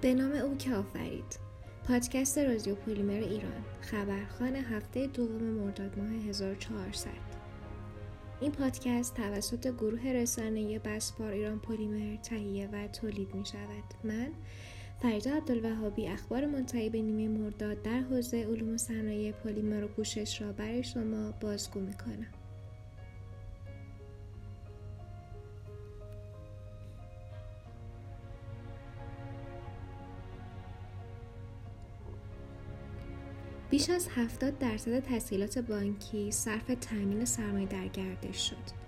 به نام او که آفرید. پادکست رادیو پلیمر ایران خبرخان هفته دوم مرداد ماه 1400 این پادکست توسط گروه رسانه بسپار ایران پلیمر تهیه و تولید می شود. من فریدا عبدالوهابی اخبار منتهی به نیمه مرداد در حوزه علوم صنایع پلیمر و پوشش را برای شما بازگو می کنم. بیش از 70 درصد تسهیلات بانکی صرف تأمین سرمایه در گردش شد.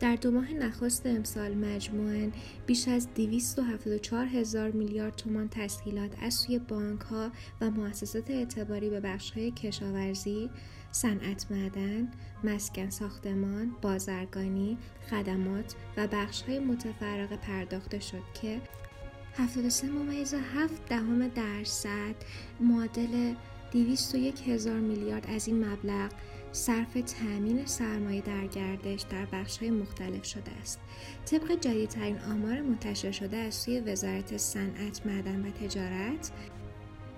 در دو ماه نخست امسال مجموعاً بیش از 274 هزار میلیارد تومان تسهیلات از سوی بانک ها و مؤسسات اعتباری به بخش های کشاورزی، صنعت معدن، مسکن ساختمان، بازرگانی، خدمات و بخش های متفرق پرداخته شد که 73 ممیز 7 دهم درصد معادل 201 هزار میلیارد از این مبلغ صرف تأمین سرمایه در گردش در های مختلف شده است. طبق جدیدترین آمار منتشر شده از سوی وزارت صنعت معدن و تجارت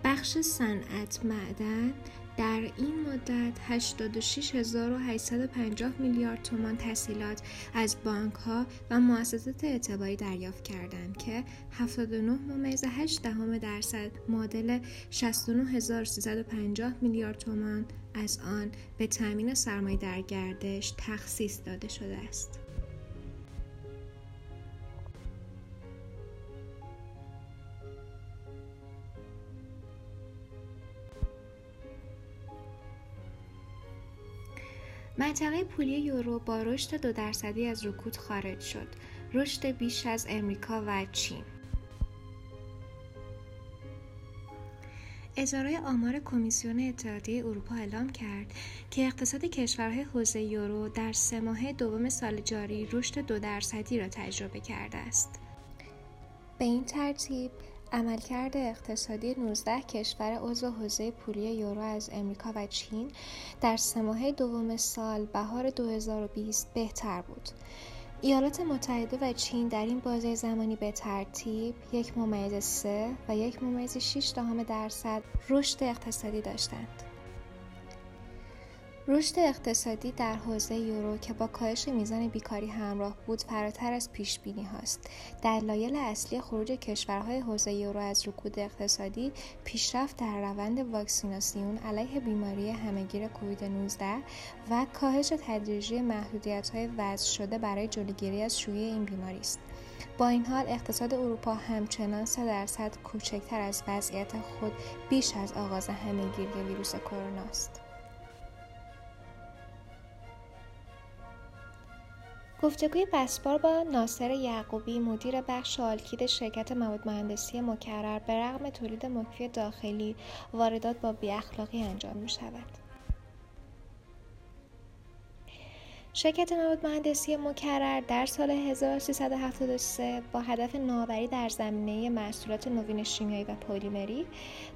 بخش صنعت معدن در این مدت 86850 میلیارد تومان تسهیلات از بانک ها و مؤسسات اعتباری دریافت کردند که 79 ممیز 8 دهم درصد معادل 69350 میلیارد تومان از آن به تامین سرمایه در گردش تخصیص داده شده است. منطقه پولی یورو با رشد دو درصدی از رکود خارج شد. رشد بیش از امریکا و چین. اداره آمار کمیسیون اتحادیه اروپا اعلام کرد که اقتصاد کشورهای حوزه یورو در سه ماه دوم سال جاری رشد دو درصدی را تجربه کرده است. به این ترتیب عملکرد اقتصادی 19 کشور عضو حوزه پولی یورو از امریکا و چین در سه ماه دوم سال بهار 2020 بهتر بود. ایالات متحده و چین در این بازه زمانی به ترتیب یک ممیز سه و یک ممیز 6 دهم درصد رشد اقتصادی داشتند. رشد اقتصادی در حوزه یورو که با کاهش میزان بیکاری همراه بود فراتر از پیش بینی هاست. دلایل اصلی خروج کشورهای حوزه یورو از رکود اقتصادی پیشرفت در روند واکسیناسیون علیه بیماری همهگیر کووید 19 و کاهش تدریجی محدودیت های وضع شده برای جلوگیری از شیوع این بیماری است. با این حال اقتصاد اروپا همچنان 3 درصد کوچکتر از وضعیت خود بیش از آغاز همهگیری ویروس کرونا است. گفتگوی بسپار با ناصر یعقوبی مدیر بخش آلکید شرکت مواد مهندسی مکرر به رغم تولید مکفی داخلی واردات با بیاخلاقی انجام می شود. شرکت مهندسی مکرر در سال 1373 با هدف نوآوری در زمینه محصولات نوین شیمیایی و پلیمری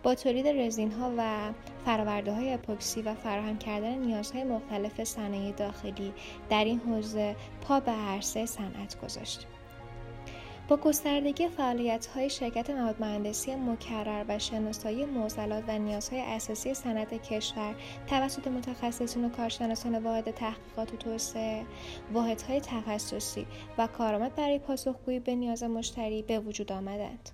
با تولید رزینها و فراورده های اپوکسی و فراهم کردن نیازهای مختلف صنایع داخلی در این حوزه پا به عرصه صنعت گذاشت. با گستردگی های شرکت مواد مهندسی مکرر و شناسایی معضلات و نیازهای اساسی صنعت کشور توسط متخصصین و کارشناسان واحد تحقیقات و توسعه واحدهای تخصصی و کارآمد برای پاسخگویی به نیاز مشتری به وجود آمدند.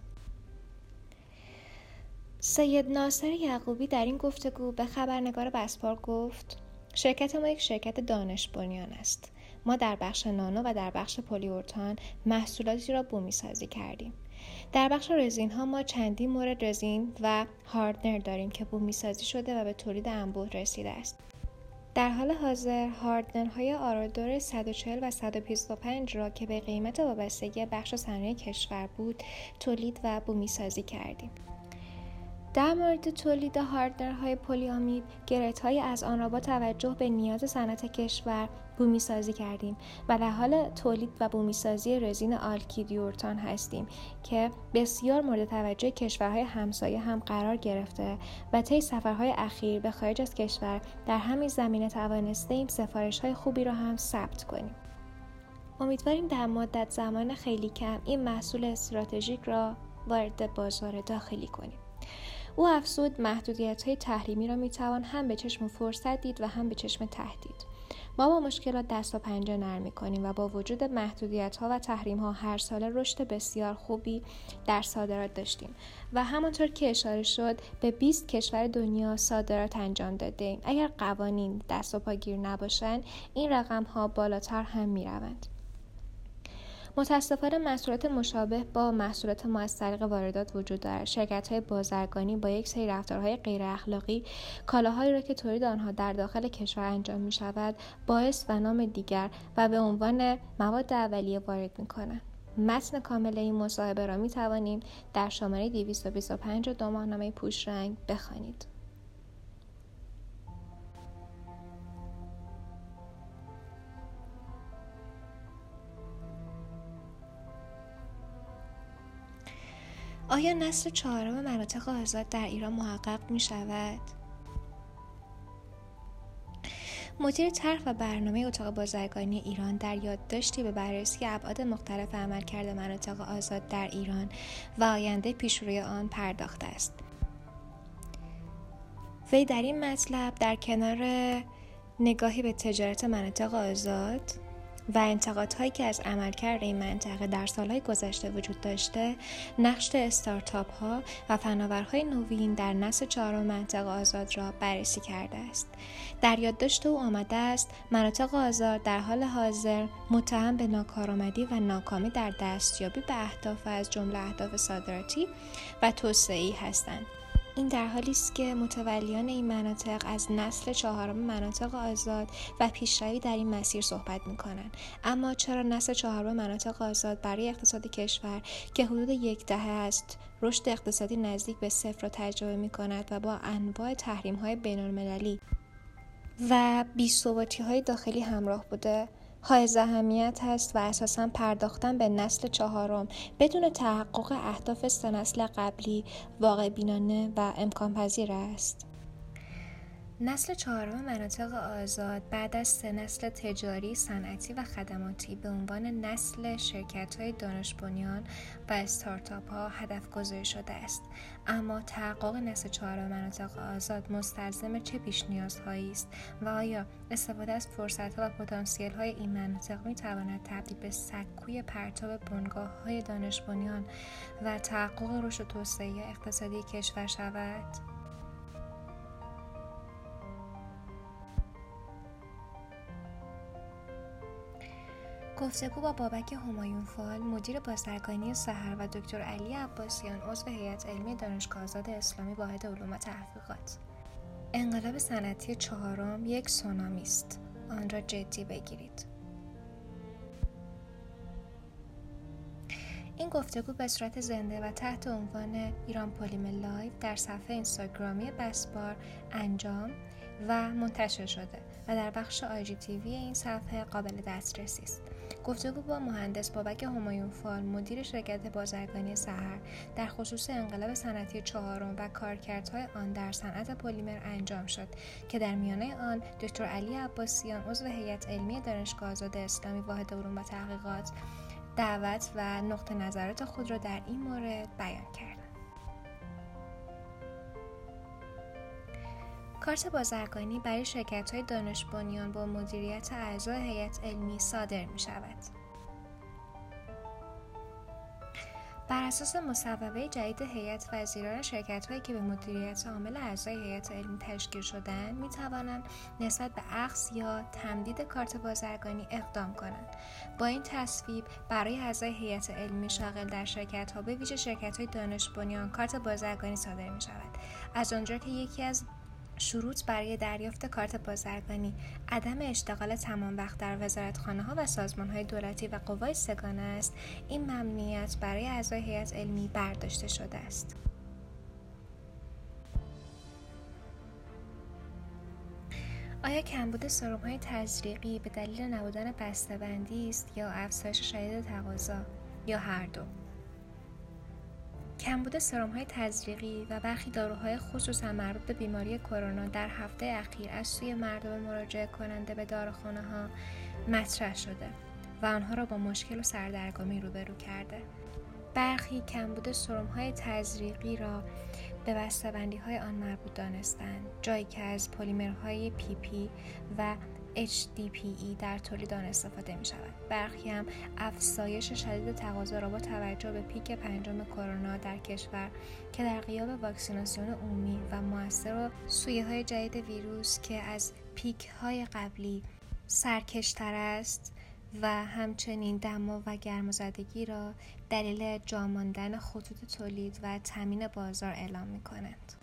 سید ناصر یعقوبی در این گفتگو به خبرنگار بسپار گفت شرکت ما یک شرکت دانش بنیان است. ما در بخش نانو و در بخش پلیورتان محصولاتی را بومی سازی کردیم. در بخش رزین ها ما چندین مورد رزین و هاردنر داریم که بومی سازی شده و به تولید انبوه رسیده است. در حال حاضر های آرادور 140 و 125 را که به قیمت وابستگی بخش صنایع کشور بود تولید و بومی سازی کردیم. در مورد تولید هاردنرهای پلیامید های از آن را با توجه به نیاز صنعت کشور بومی سازی کردیم و در حال تولید و بومی سازی رزین آلکیدیورتان هستیم که بسیار مورد توجه کشورهای همسایه هم قرار گرفته و طی سفرهای اخیر به خارج از کشور در همین زمینه توانسته ایم سفارش های خوبی را هم ثبت کنیم. امیدواریم در مدت زمان خیلی کم این محصول استراتژیک را وارد بازار داخلی کنیم. او افزود محدودیت های تحریمی را می‌توان هم به چشم فرصت دید و هم به چشم تهدید ما با مشکلات دست و پنجه نرم می‌کنیم و با وجود محدودیت ها و تحریم ها هر ساله رشد بسیار خوبی در صادرات داشتیم و همانطور که اشاره شد به 20 کشور دنیا صادرات انجام داده ایم. اگر قوانین دست و پاگیر نباشند این رقم ها بالاتر هم می روند. متاسفانه محصولات مشابه با محصولات ما از طریق واردات وجود دارد شرکت های بازرگانی با یک سری رفتارهای غیر اخلاقی کالاهایی را که تولید آنها در داخل کشور انجام می شود باعث و نام دیگر و به عنوان مواد اولیه وارد می کنند متن کامل این مصاحبه را می توانیم در شماره 225 دو ماهنامه پوش رنگ بخوانید. آیا نسل چهارم مناطق آزاد در ایران محقق می شود؟ مدیر طرح و برنامه اتاق بازرگانی ایران در یادداشتی به بررسی ابعاد مختلف عملکرد مناطق آزاد در ایران و آینده پیشروی آن پرداخته است وی در این مطلب در کنار نگاهی به تجارت مناطق آزاد و انتقادهایی که از عملکرد این منطقه در سالهای گذشته وجود داشته نقش استارتاپ ها و فناورهای نوین در نسل چهارم منطقه آزاد را بررسی کرده است. در یادداشت او آمده است مناطق آزاد در حال حاضر متهم به ناکارآمدی و ناکامی در دستیابی به اهداف از جمله اهداف صادراتی و توسعه‌ای هستند. این در حالی است که متولیان این مناطق از نسل چهارم مناطق آزاد و پیشروی در این مسیر صحبت می کنند اما چرا نسل چهارم مناطق آزاد برای اقتصاد کشور که حدود یک دهه است رشد اقتصادی نزدیک به صفر را تجربه می کند و با انواع تحریم های بین المللی و بیثباتی های داخلی همراه بوده؟ های اهمیت هست و اساسا پرداختن به نسل چهارم بدون تحقق اهداف سه نسل قبلی واقع بینانه و امکان پذیر است. نسل چهارم مناطق آزاد بعد از سه نسل تجاری، صنعتی و خدماتی به عنوان نسل شرکت های دانش بنیان و استارتاپ ها هدف گذاری شده است اما تحقق نسل چهارم مناطق آزاد مستلزم چه پیش نیازهایی است و آیا استفاده از فرصت ها و پتانسیل های این مناطق می تواند تبدیل به سکوی پرتاب بنگاه های دانش بنیان و تحقق رشد توسعه اقتصادی کشور شود؟ گفتگو با بابک همایون فال مدیر بازرگانی سحر و دکتر علی عباسیان عضو هیئت علمی دانشگاه آزاد اسلامی واحد علوم تحقیقات. انقلاب صنعتی چهارم یک سونامی است. آن را جدی بگیرید. این گفتگو به صورت زنده و تحت عنوان ایران پلیمر لایو در صفحه اینستاگرامی بسپار انجام و منتشر شده و در بخش آیجی تیوی این صفحه قابل دسترسی است. گفتگو با مهندس بابک همایون فال مدیر شرکت بازرگانی سحر در خصوص انقلاب صنعتی چهارم و کارکردهای آن در صنعت پلیمر انجام شد که در میانه آن دکتر علی عباسیان عضو هیئت علمی دانشگاه آزاد اسلامی واحد علوم و تحقیقات دعوت و نقطه نظرات خود را در این مورد بیان کرد. کارت بازرگانی برای شرکت های دانش بنیان با مدیریت اعضای هیئت علمی صادر می شود. بر اساس مصوبه جدید هیئت وزیران شرکت هایی که به مدیریت عامل اعضای هیئت علمی تشکیل شدن می توانند نسبت به اخذ یا تمدید کارت بازرگانی اقدام کنند با این تصویب برای اعضای هیئت علمی شاغل در شرکت ها به ویژه شرکت های دانش بنیان کارت بازرگانی صادر می شود از آنجا که یکی از شروط برای دریافت کارت بازرگانی عدم اشتغال تمام وقت در وزارتخانه ها و سازمان های دولتی و قوای سگانه است. این ممنوعیت برای اعضای هیئت علمی برداشته شده است. آیا کمبود سرم های تزریقی به دلیل نبودن بسته‌بندی است یا افزایش شدید تقاضا یا هر دو؟ کمبود سرم های تزریقی و برخی داروهای خصوصا مربوط به بیماری کرونا در هفته اخیر از سوی مردم مراجعه کننده به داروخانه ها مطرح شده و آنها را با مشکل و سردرگمی روبرو کرده. برخی کمبود های تزریقی را به بسته‌بندی های آن مربوط دانستند جایی که از پلیمرهای پی پی و HDPE در تولید آن استفاده می شود. برخی هم افزایش شدید تقاضا را با توجه به پیک پنجم کرونا در کشور که در قیاب واکسیناسیون عمومی و موثر و سویه های جدید ویروس که از پیک های قبلی سرکشتر است و همچنین دما و گرمازدگی را دلیل جاماندن خطوط تولید و تامین بازار اعلام می کنند.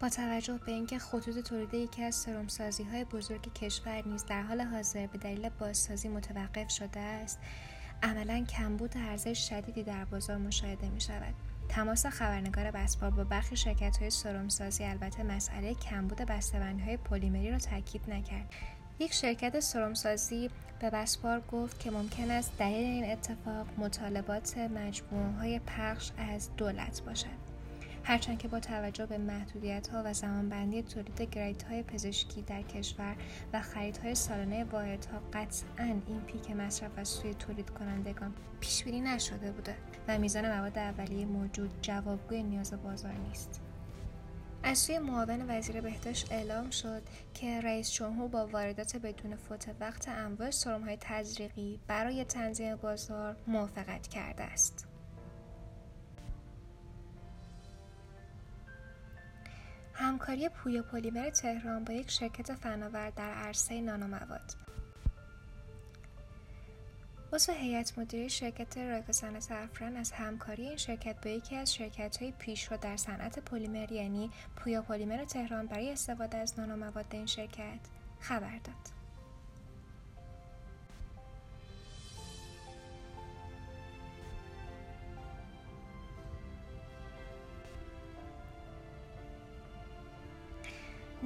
با توجه به اینکه خطوط تولید یکی از سرمسازی های بزرگ کشور نیز در حال حاضر به دلیل بازسازی متوقف شده است عملا کمبود عرضه شدیدی در بازار مشاهده می شود تماس خبرنگار بسپار با برخی شرکت های سرمسازی البته مسئله کمبود بسته‌بندی های پلیمری را تاکید نکرد. یک شرکت سرمسازی به بسپار گفت که ممکن است دلیل این اتفاق مطالبات مجموعه های پخش از دولت باشد. هرچند که با توجه به محدودیت ها و زمانبندی تولید گریت های پزشکی در کشور و خریدهای سالانه واحدها قطعا این پیک مصرف از سوی تولید کنندگان پیش بینی نشده بوده و میزان مواد اولیه موجود جوابگوی نیاز بازار نیست از سوی معاون وزیر بهداشت اعلام شد که رئیس جمهور با واردات بدون فوت وقت انواع های تزریقی برای تنظیم بازار موافقت کرده است. همکاری پویا پلیمر تهران با یک شرکت فناور در عرصه نانومواد. عضو هیئت مدیره شرکت رایگا صنعت افران از همکاری این شرکت با یکی از شرکت های پیشرو در صنعت پلیمر یعنی پویا پلیمر تهران برای استفاده از نانومواد این شرکت خبر داد.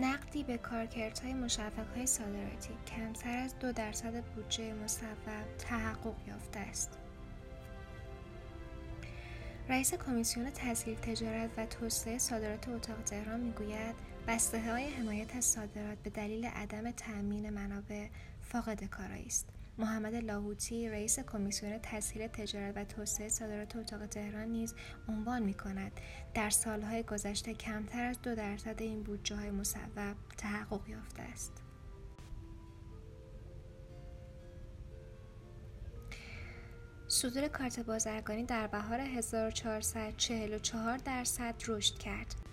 نقدی به کارکردهای های صادراتی کمتر از دو درصد بودجه مصوب تحقق یافته است. رئیس کمیسیون تسهیل تجارت و توسعه صادرات اتاق تهران می‌گوید بسته های حمایت از صادرات به دلیل عدم تأمین منابع فاقد کارایی است. محمد لاهوتی رئیس کمیسیون تسهیل تجارت و توسعه صادرات اتاق تهران نیز عنوان می کند در سالهای گذشته کمتر از دو درصد این بودجه های مصوب تحقق یافته است. صدور کارت بازرگانی در بهار 1444 درصد رشد کرد.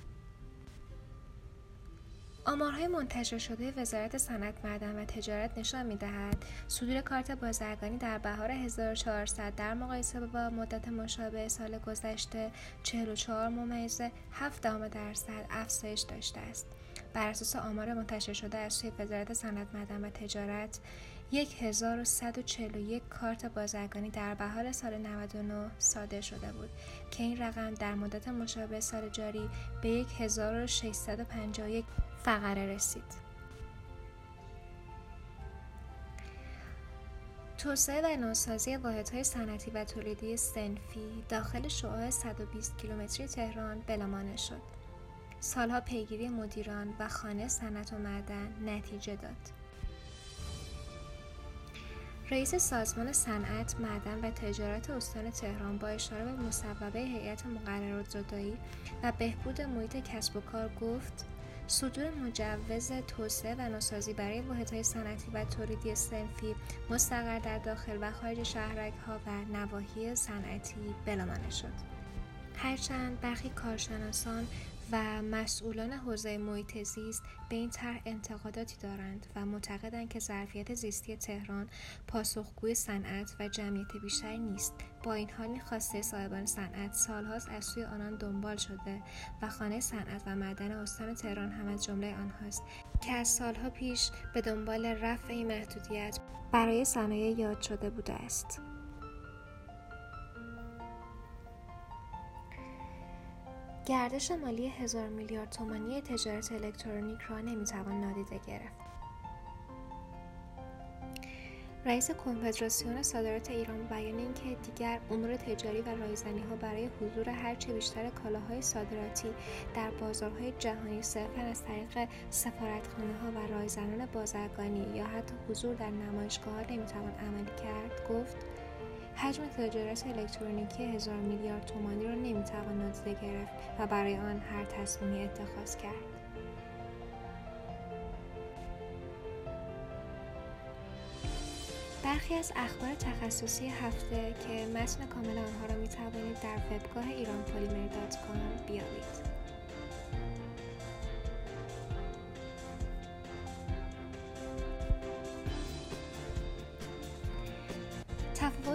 آمارهای منتشر شده وزارت صنعت معدن و تجارت نشان می‌دهد صدور کارت بازرگانی در بهار 1400 در مقایسه با مدت مشابه سال گذشته 44 ممیز 7 درصد افزایش داشته است. بر اساس آمار منتشر شده از سوی وزارت صنعت معدن و تجارت 1141 کارت بازرگانی در بهار سال 99 صادر شده بود که این رقم در مدت مشابه سال جاری به 1651 فقره رسید. توسعه و نوسازی واحدهای صنعتی و تولیدی سنفی داخل شعاع 120 کیلومتری تهران بلامانه شد. سالها پیگیری مدیران و خانه صنعت و معدن نتیجه داد. رئیس سازمان صنعت، معدن و تجارت استان تهران با اشاره به مصوبه هیئت مقررات زدایی و بهبود محیط کسب و کار گفت صدور مجوز توسعه و نوسازی برای واحدهای صنعتی و تولیدی سنفی مستقر در داخل و خارج شهرک ها و نواحی صنعتی بلامانه شد. هرچند برخی کارشناسان و مسئولان حوزه محیط زیست به این طرح انتقاداتی دارند و معتقدند که ظرفیت زیستی تهران پاسخگوی صنعت و جمعیت بیشتری نیست. با این حال این خواسته صاحبان صنعت سالهاست از سوی آنان دنبال شده و خانه صنعت و معدن استان تهران هم از جمله آنهاست که از سالها پیش به دنبال رفع این محدودیت برای صنایع یاد شده بوده است. گردش مالی هزار میلیارد تومانی تجارت الکترونیک را نمی‌توان نادیده گرفت. رئیس کنفدراسیون صادرات ایران بیان اینکه دیگر امور تجاری و رایزنی ها برای حضور هرچه بیشتر کالاهای صادراتی در بازارهای جهانی صرفا از طریق سفارتخانه ها و رایزنان بازرگانی یا حتی حضور در نمایشگاه ها نمی‌توان عملی کرد گفت حجم تجارت الکترونیکی هزار میلیارد تومانی را نمی‌توان نادیده گرفت و برای آن هر تصمیمی اتخاذ کرد. برخی از اخبار تخصصی هفته که متن کامل آنها را می توانید در وبگاه ایران پلیمر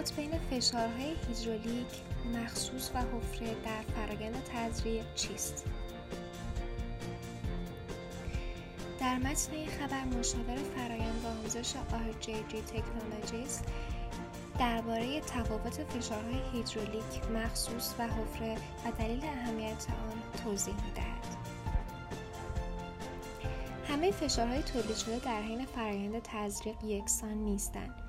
تفاوت بین فشارهای هیدرولیک مخصوص و حفره در فرایند تزریق چیست؟ در متن این خبر مشاور فرایند آموزش RJG Technologies درباره تفاوت فشارهای هیدرولیک مخصوص و حفره و دلیل اهمیت آن توضیح می‌دهد. همه فشارهای تولید شده در حین فرایند تزریق یکسان نیستند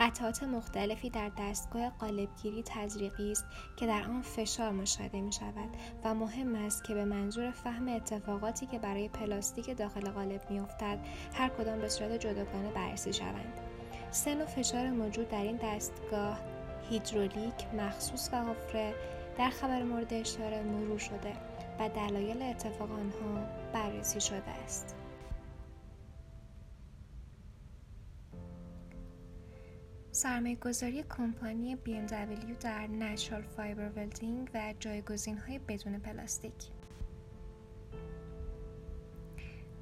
قطعات مختلفی در دستگاه قالبگیری تزریقی است که در آن فشار مشاهده می شود و مهم است که به منظور فهم اتفاقاتی که برای پلاستیک داخل قالب می افتد هر کدام به صورت جداگانه بررسی شوند. سن و فشار موجود در این دستگاه هیدرولیک مخصوص و حفره در خبر مورد اشاره مرور شده و دلایل اتفاق آنها بررسی شده است. سرمایه گذاری کمپانی BMW در Natural Fiber Welding و جایگزین های بدون پلاستیک.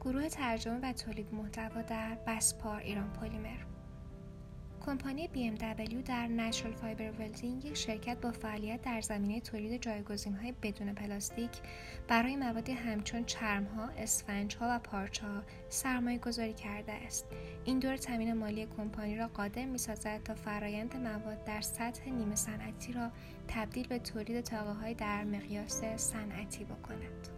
گروه ترجمه و تولید محتوا در بسپار ایران پلیمر. کمپانی BMW در Natural Fiber Welding یک شرکت با فعالیت در زمینه تولید های بدون پلاستیک برای موادی همچون چرمها، اسفنجها و پارچه‌ها سرمایه گذاری کرده است. این دور تامین مالی کمپانی را قادر می‌سازد تا فرایند مواد در سطح نیمه صنعتی را تبدیل به تولید تاقه‌های در مقیاس صنعتی بکند.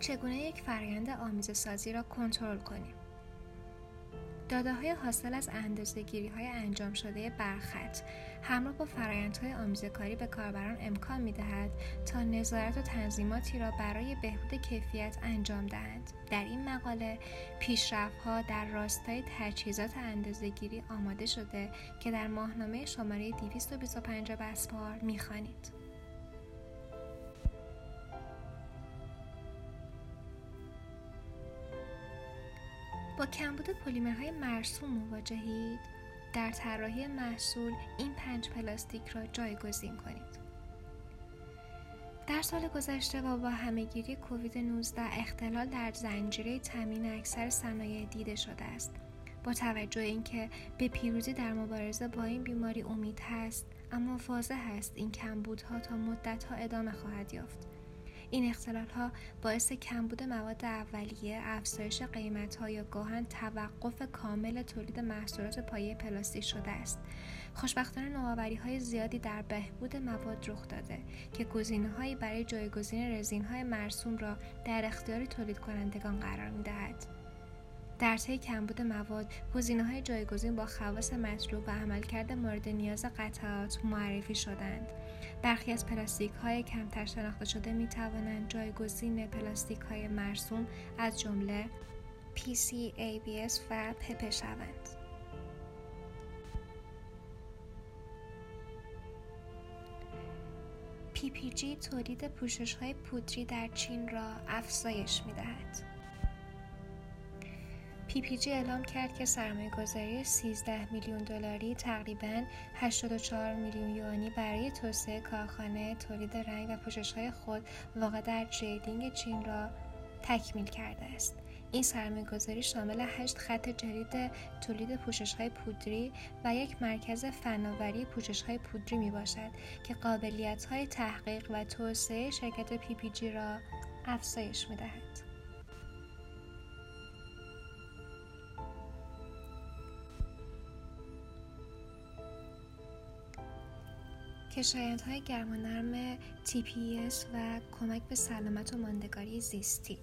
چگونه یک فرایند آمیزه سازی را کنترل کنیم داده های حاصل از اندازه گیری های انجام شده برخط همراه با فرایندهای آمیزه کاری به کاربران امکان می دهد تا نظارت و تنظیماتی را برای بهبود کیفیت انجام دهند. در این مقاله پیشرفت ها در راستای تجهیزات اندازه گیری آماده شده که در ماهنامه شماره 225 بسپار می خانید. با کمبود پلیمرهای مرسوم مواجهید. در طراحی محصول این پنج پلاستیک را جایگزین کنید. در سال گذشته و با همهگیری کووید 19 اختلال در زنجیره تامین اکثر صنایع دیده شده است. با توجه اینکه به پیروزی در مبارزه با این بیماری امید هست اما واضح است این کمبودها تا مدتها ادامه خواهد یافت. این اختلال ها باعث کمبود مواد اولیه، افزایش قیمت ها یا گاهن توقف کامل تولید محصولات پایه پلاستیک شده است. خوشبختانه نوآوری های زیادی در بهبود مواد رخ داده که گزینه هایی برای جایگزین رزین های مرسوم را در اختیار تولید کنندگان قرار می دهد. در طی کمبود مواد گزینه های جایگزین با خواص مطلوب و عملکرد مورد نیاز قطعات معرفی شدند برخی از پلاستیک های کمتر شناخته شده می توانند جایگزین پلاستیک های مرسوم از جمله PC, ABS و پپه شوند. PPG تولید پوشش های پودری در چین را افزایش می دهد. PPG اعلام کرد که سرمایه گذاری 13 میلیون دلاری تقریبا 84 میلیون یوانی برای توسعه کارخانه تولید رنگ و های خود واقع در جیدینگ چین را تکمیل کرده است. این سرمایه گذاری شامل هشت خط جدید تولید پوشش های پودری و یک مرکز فناوری پوشش های پودری می باشد که قابلیت های تحقیق و توسعه شرکت PPG را افزایش می دهد. کشایندهای گرم و نرم TPS و کمک به سلامت و ماندگاری زیستی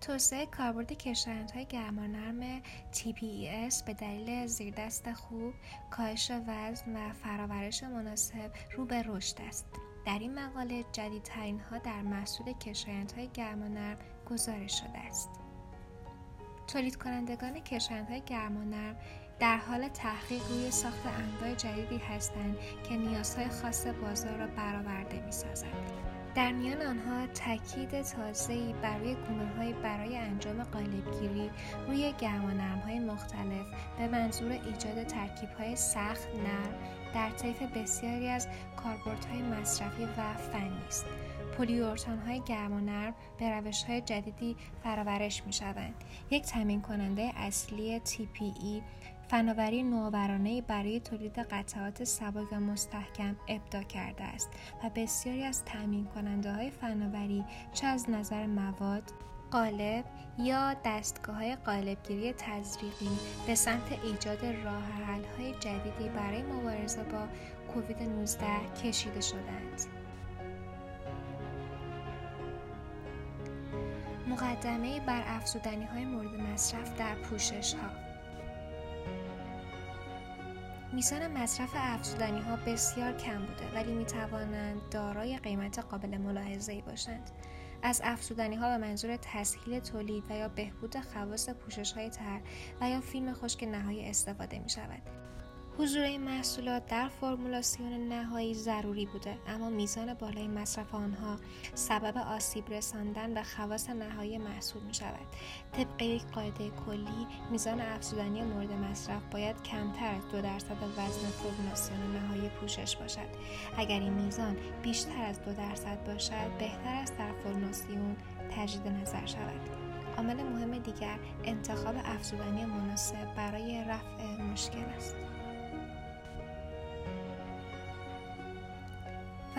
توسعه کاربرد کشایندهای گرم و نرم TPES به دلیل زیردست خوب، کاهش وزن و فرآورش مناسب رو به رشد است. در این مقاله جدیدترین ها در محصول کشایندهای گرم و نرم گزارش شده است. تولید کنندگان کشندهای گرم و نرم در حال تحقیق روی ساخت انواع جدیدی هستند که نیازهای خاص بازار را برآورده می سازند. در میان آنها تاکید تازه‌ای برای گونه‌های برای انجام قالبگیری روی گرم مختلف به منظور ایجاد ترکیب‌های سخت نرم در طیف بسیاری از کاربردهای مصرفی و فنی است. های گرم و نرم به روش های جدیدی فرآورش می شوند. یک تامین کننده اصلی TPE فناوری نوآورانه برای تولید قطعات سبک و مستحکم ابدا کرده است و بسیاری از تأمین کننده های فناوری چه از نظر مواد، قالب یا دستگاه های قالبگیری تزریقی به سمت ایجاد راه حل های جدیدی برای مبارزه با کووید 19 کشیده شدند. مقدمه بر افزودنی های مورد مصرف در پوشش ها میزان مصرف افزودنی ها بسیار کم بوده ولی می توانند دارای قیمت قابل ملاحظه باشند. از افزودنی ها به منظور تسهیل تولید و یا بهبود خواص پوشش های تر و یا فیلم خشک نهایی استفاده می شود. حضور این محصولات در فرمولاسیون نهایی ضروری بوده اما میزان بالای مصرف آنها سبب آسیب رساندن به خواص نهایی محصول می شود طبق یک قاعده کلی میزان افزودنی مورد مصرف باید کمتر از دو درصد وزن فرمولاسیون نهایی پوشش باشد. اگر این میزان بیشتر از دو درصد باشد بهتر است در فرمولاسیون تجدید نظر شود. عامل مهم دیگر انتخاب افزودنی مناسب برای رفع مشکل است.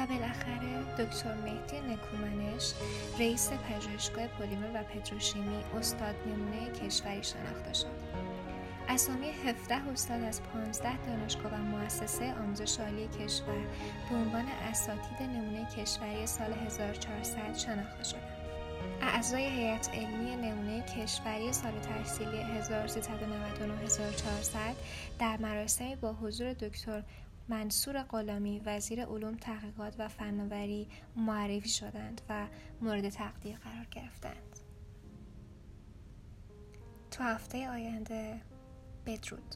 بالاخره دکتر مهدی نکومنش رئیس پژوهشگاه پلیمر و پتروشیمی استاد نمونه کشوری شناخته شد اسامی 17 استاد از 15 دانشگاه و مؤسسه آموزش عالی کشور به عنوان اساتید نمونه کشوری سال 1400 شناخته شدند. اعضای هیئت علمی نمونه کشوری سال تحصیلی 1399 در مراسمی با حضور دکتر منصور غلامی وزیر علوم تحقیقات و فناوری معرفی شدند و مورد تقدیر قرار گرفتند. تو هفته آینده بدرود.